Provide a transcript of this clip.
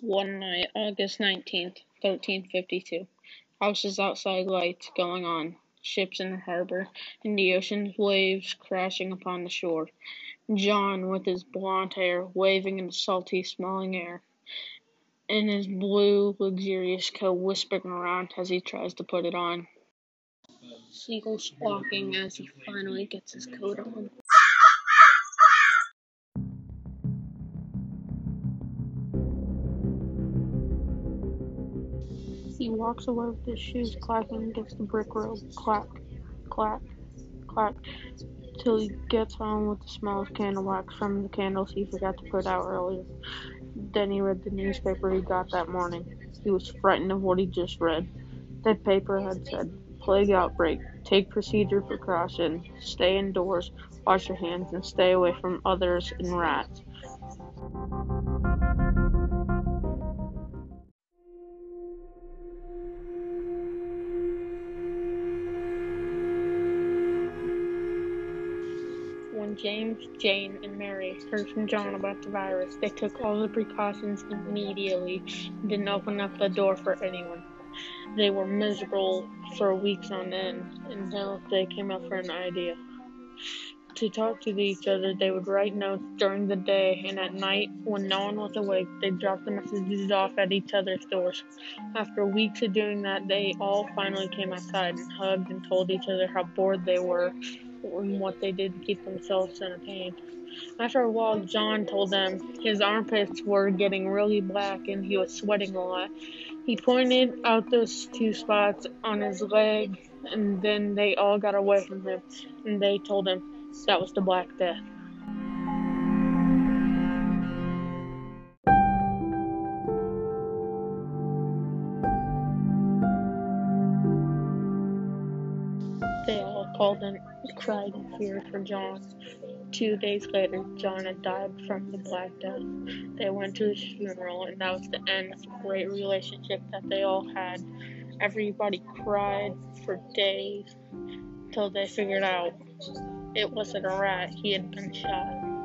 One night, August 19th, 1352. Houses outside, lights going on, ships in the harbor, and the ocean's waves crashing upon the shore. John, with his blond hair waving in the salty smelling air, and his blue, luxurious coat whispering around as he tries to put it on. Seagull squawking as he finally gets his coat on. He walks away with his shoes clacking against the brick road. Clack, clack, clack, till he gets home with the smell of candle wax from the candles he forgot to put out earlier. Then he read the newspaper he got that morning. He was frightened of what he just read. That paper had said, Plague outbreak. Take procedure precaution. Stay indoors. Wash your hands and stay away from others and rats. James, Jane, and Mary heard from John about the virus, they took all the precautions immediately and didn't open up the door for anyone. They were miserable for weeks on end until they came up with an idea. To talk to each other, they would write notes during the day, and at night, when no one was awake, they'd drop the messages off at each other's doors. After weeks of doing that, they all finally came outside and hugged and told each other how bored they were and what they did to keep themselves entertained. After a while, John told them his armpits were getting really black and he was sweating a lot. He pointed out those two spots on his leg, and then they all got away from him, and they told him that was the Black Death. They all called and cried in fear for John. Two days later, John had died from the Black Death. They went to his funeral, and that was the end of the great relationship that they all had. Everybody cried for days till they figured out it wasn't a rat, he had been shot.